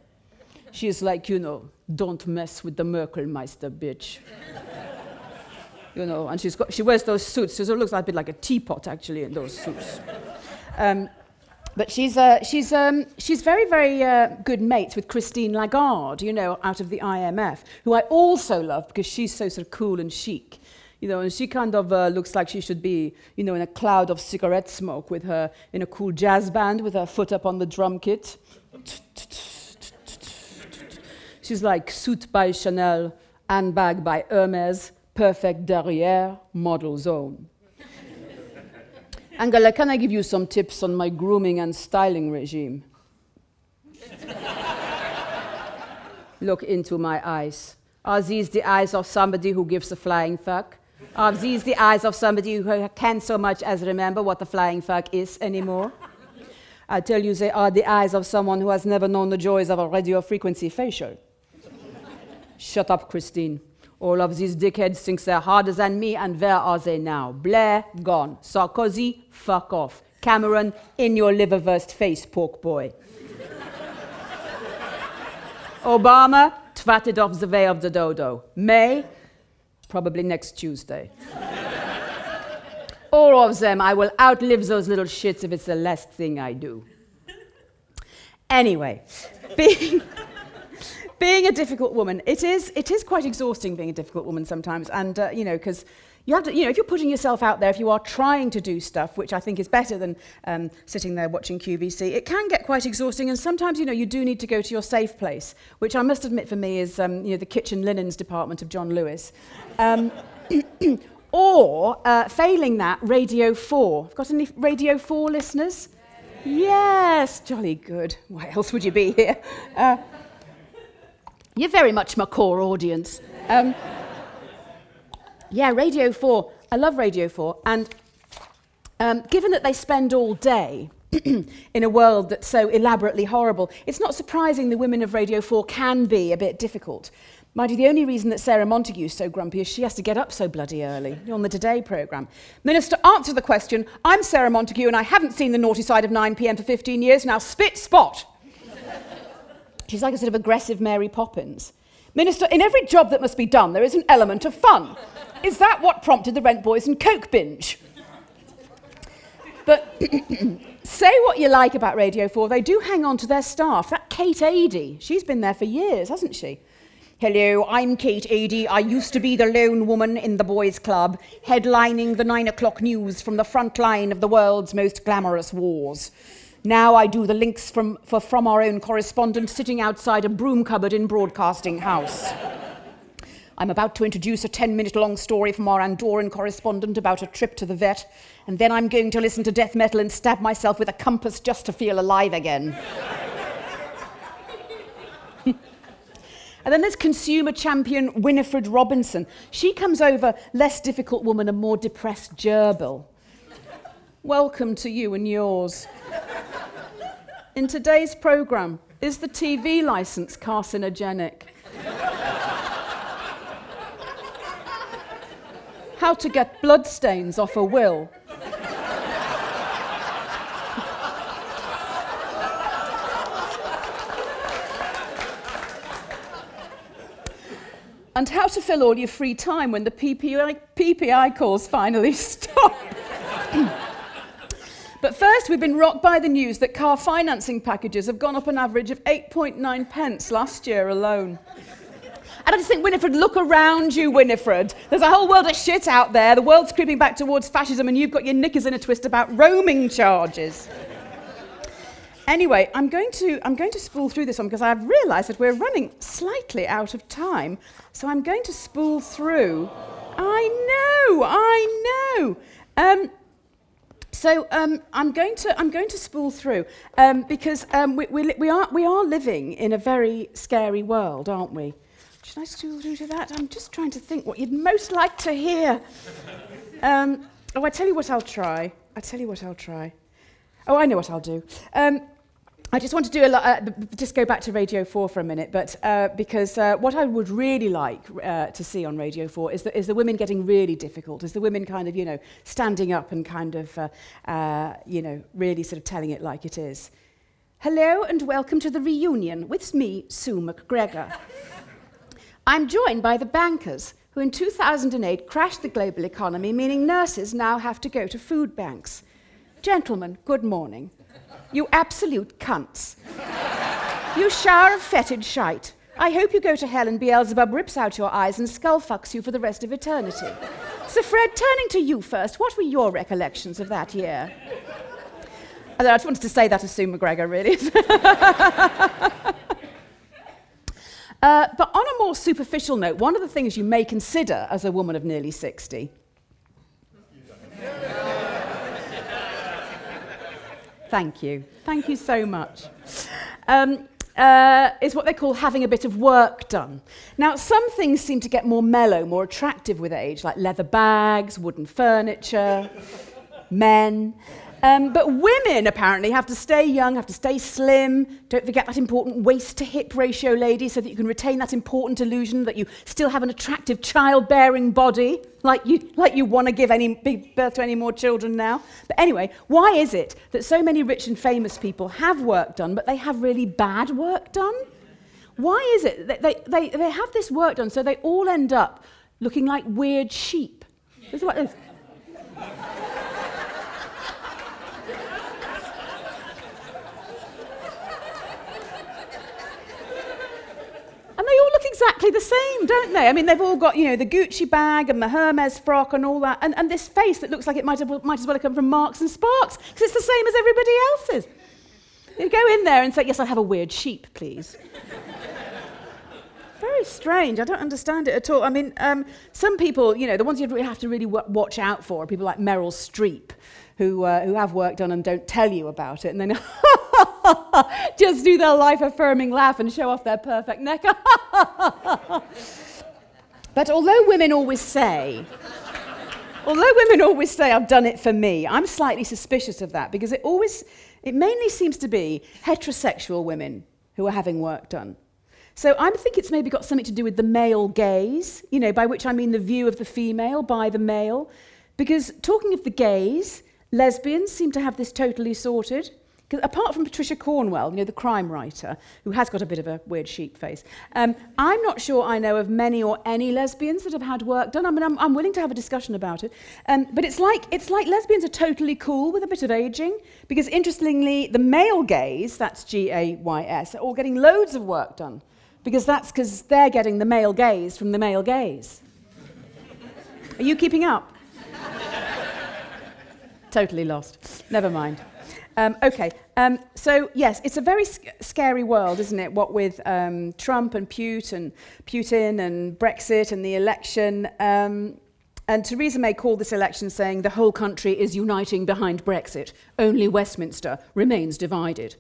Speaker 1: She's like, you know, don't mess with the Merkelmeister, bitch. you know, and she's got, she wears those suits, so it looks a bit like a teapot, actually, in those suits. Um, but she's, uh, she's, um, she's very, very uh, good mates with Christine Lagarde, you know, out of the IMF, who I also love because she's so sort of cool and chic. You know, and she kind of uh, looks like she should be, you know, in a cloud of cigarette smoke with her in a cool jazz band with her foot up on the drum kit. She's like suit by Chanel, handbag by Hermes, perfect derrière, model zone. *laughs* Angela, can I give you some tips on my grooming and styling regime? *laughs* Look into my eyes. Are these the eyes of somebody who gives a flying fuck? Are these the eyes of somebody who can't so much as remember what a flying fuck is anymore? I tell you, they are the eyes of someone who has never known the joys of a radio frequency facial. Shut up, Christine. All of these dickheads think they're harder than me, and where are they now? Blair, gone. Sarkozy, fuck off. Cameron, in your liverwurst face, pork boy. *laughs* Obama, twatted off the way of the dodo. May, probably next Tuesday. *laughs* All of them, I will outlive those little shits if it's the last thing I do. Anyway, *laughs* being being a difficult woman, it is, it is quite exhausting being a difficult woman sometimes. And, uh, you know, because you have to, you know, if you're putting yourself out there, if you are trying to do stuff, which I think is better than um, sitting there watching QVC, it can get quite exhausting. And sometimes, you know, you do need to go to your safe place, which I must admit for me is, um, you know, the kitchen linens department of John Lewis. Um, *coughs* or, uh, failing that, Radio 4. Have Got any Radio 4 listeners? Yes, jolly good. Why else would you be here? Uh, you're very much my core audience. Um, yeah, Radio 4. I love Radio 4. And um, given that they spend all day *clears throat* in a world that's so elaborately horrible, it's not surprising the women of Radio 4 can be a bit difficult. Mind you, the only reason that Sarah Montague's so grumpy is she has to get up so bloody early You're on the Today programme. Minister, answer the question. I'm Sarah Montague and I haven't seen the naughty side of 9 pm for 15 years. Now spit spot. She's like a sort of aggressive Mary Poppins. Minister, in every job that must be done, there is an element of fun. Is that what prompted the Rent Boys and Coke binge? But *coughs* say what you like about Radio 4, they do hang on to their staff. That Kate Adie, she's been there for years, hasn't she? Hello, I'm Kate Adie. I used to be the lone woman in the boys' club, headlining the nine o'clock news from the front line of the world's most glamorous wars. Now I do the links from, for, from our own correspondent sitting outside a broom cupboard in Broadcasting House. I'm about to introduce a 10 minute long story from our Andorran correspondent about a trip to the vet, and then I'm going to listen to death metal and stab myself with a compass just to feel alive again. And then there's consumer champion Winifred Robinson. She comes over less difficult woman and more depressed gerbil. Welcome to you and yours. In today's programme, is the TV licence carcinogenic? How to get bloodstains off a will. and how to fill all your free time when the PPI, PPI calls finally *laughs* stop. But first, we've been rocked by the news that car financing packages have gone up an average of 8.9 pence last year alone. And I just think, Winifred, look around you, Winifred. There's a whole world of shit out there. The world's creeping back towards fascism, and you've got your knickers in a twist about roaming charges. Anyway, I'm going to I'm going to spool through this one because I've realised that we're running slightly out of time. So I'm going to spool through. I know, I know. Um, so um, I'm going to I'm going to spool through um, because um, we, we, we are we are living in a very scary world, aren't we? Should I spool through to that? I'm just trying to think what you'd most like to hear. Um, oh, I tell you what I'll try. I tell you what I'll try. Oh, I know what I'll do. I just want to do a lot, uh, just go back to Radio 4 for a minute, but uh, because uh, what I would really like uh, to see on Radio 4 is the, is the women getting really difficult, is the women kind of, you know, standing up and kind of, uh, uh, you know, really sort of telling it like it is. Hello and welcome to the reunion with me, Sue MacGregor. *laughs* I'm joined by the bankers who in 2008 crashed the global economy, meaning nurses now have to go to food banks. Gentlemen, good morning. You absolute cunts. you shower of fetid shite. I hope you go to hell and Beelzebub rips out your eyes and skull fucks you for the rest of eternity. Sir Fred, turning to you first, what were your recollections of that year? I just wanted to say that to Sue MacGregor, really. *laughs* uh, but on a more superficial note, one of the things you may consider as a woman of nearly 60 Thank you. Thank you so much. Um, uh, is what they call having a bit of work done. Now, some things seem to get more mellow, more attractive with age, like leather bags, wooden furniture, men. Um, but women apparently have to stay young, have to stay slim. Don't forget that important waist to hip ratio, ladies, so that you can retain that important illusion that you still have an attractive childbearing body, like you, like you want to give any big birth to any more children now. But anyway, why is it that so many rich and famous people have work done, but they have really bad work done? Why is it that they, they, they have this work done so they all end up looking like weird sheep? This is what this. They all look exactly the same, don't they? I mean, they've all got, you know, the Gucci bag and the Hermes frock and all that, and, and this face that looks like it might, have, might as well have come from Marks and Sparks, because it's the same as everybody else's. You go in there and say, yes, I'll have a weird sheep, please. *laughs* Very strange. I don't understand it at all. I mean, um, some people, you know, the ones you have to really w- watch out for are people like Meryl Streep, who, uh, who have work done and don't tell you about it. And then *laughs* just do their life affirming laugh and show off their perfect neck. *laughs* but although women always say, although women always say, I've done it for me, I'm slightly suspicious of that because it always, it mainly seems to be heterosexual women who are having work done. So I think it's maybe got something to do with the male gaze, you know, by which I mean the view of the female by the male. Because talking of the gaze, lesbians seem to have this totally sorted. Apart from Patricia Cornwell, you know, the crime writer, who has got a bit of a weird sheep face, um, I'm not sure I know of many or any lesbians that have had work done. I mean, I'm, I'm willing to have a discussion about it. Um, but it's like, it's like lesbians are totally cool with a bit of aging. Because interestingly, the male gays, that's G-A-Y-S, are all getting loads of work done. Because that's because they're getting the male gaze from the male gaze. Are you keeping up? Totally lost. Never mind. Um, okay, um, so yes, it's a very sc- scary world, isn't it? What with um, Trump and Putin, Putin and Brexit and the election. Um, and Theresa May called this election saying the whole country is uniting behind Brexit. Only Westminster remains divided.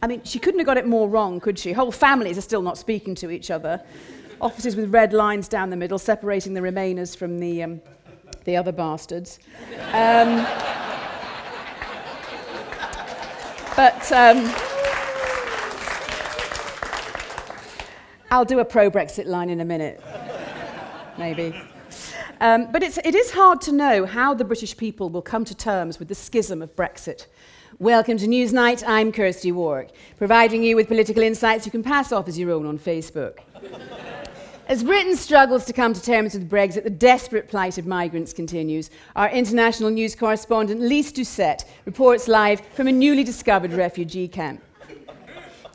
Speaker 1: I mean, she couldn't have got it more wrong, could she? Whole families are still not speaking to each other. Offices with red lines down the middle, separating the Remainers from the, um, the other bastards. Um, but um, I'll do a pro Brexit line in a minute, maybe. Um, but it's, it is hard to know how the British people will come to terms with the schism of Brexit. Welcome to Newsnight. I'm Kirsty Warwick, providing you with political insights you can pass off as your own on Facebook. As Britain struggles to come to terms with Brexit, the desperate plight of migrants continues. Our international news correspondent Lyse Doucet reports live from a newly discovered refugee camp.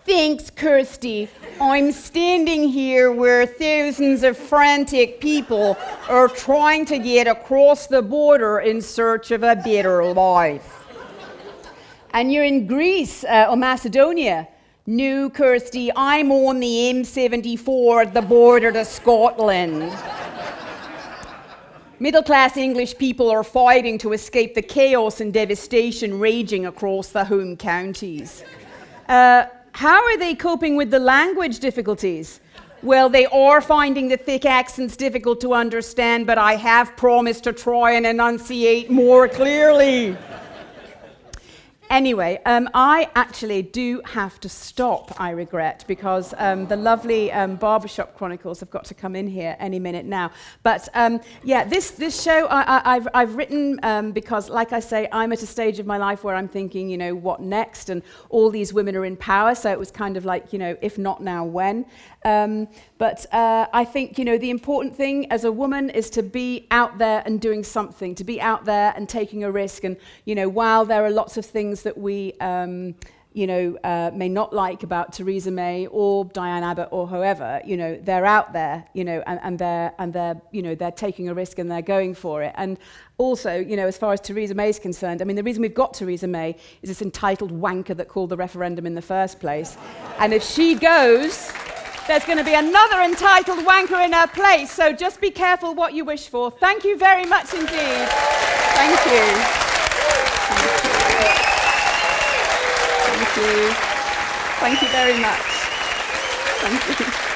Speaker 1: Thanks, Kirsty. I'm standing here where thousands of frantic people are trying to get across the border in search of a better life. And you're in Greece uh, or Macedonia. No, Kirsty, I'm on the M74 at the border to Scotland. Middle class English people are fighting to escape the chaos and devastation raging across the home counties. Uh, how are they coping with the language difficulties? Well, they are finding the thick accents difficult to understand, but I have promised to try and enunciate more clearly. Anyway, um, I actually do have to stop, I regret, because um, the lovely um, Barbershop Chronicles have got to come in here any minute now. But um, yeah, this, this show I, have I've written um, because, like I say, I'm at a stage of my life where I'm thinking, you know, what next? And all these women are in power, so it was kind of like, you know, if not now, when? Um, but uh, I think, you know, the important thing as a woman is to be out there and doing something, to be out there and taking a risk. And, you know, while there are lots of things that we, um, you know, uh, may not like about Theresa May or Diane Abbott or whoever, you know, they're out there, you know, and, and they're and they're, you know, they're taking a risk and they're going for it. And also, you know, as far as Theresa May is concerned, I mean, the reason we've got Theresa May is this entitled wanker that called the referendum in the first place. and if she goes, there's going to be another entitled wanker in her place, so just be careful what you wish for. Thank you very much indeed. Thank you. Thank you. Thank you very much. Thank you.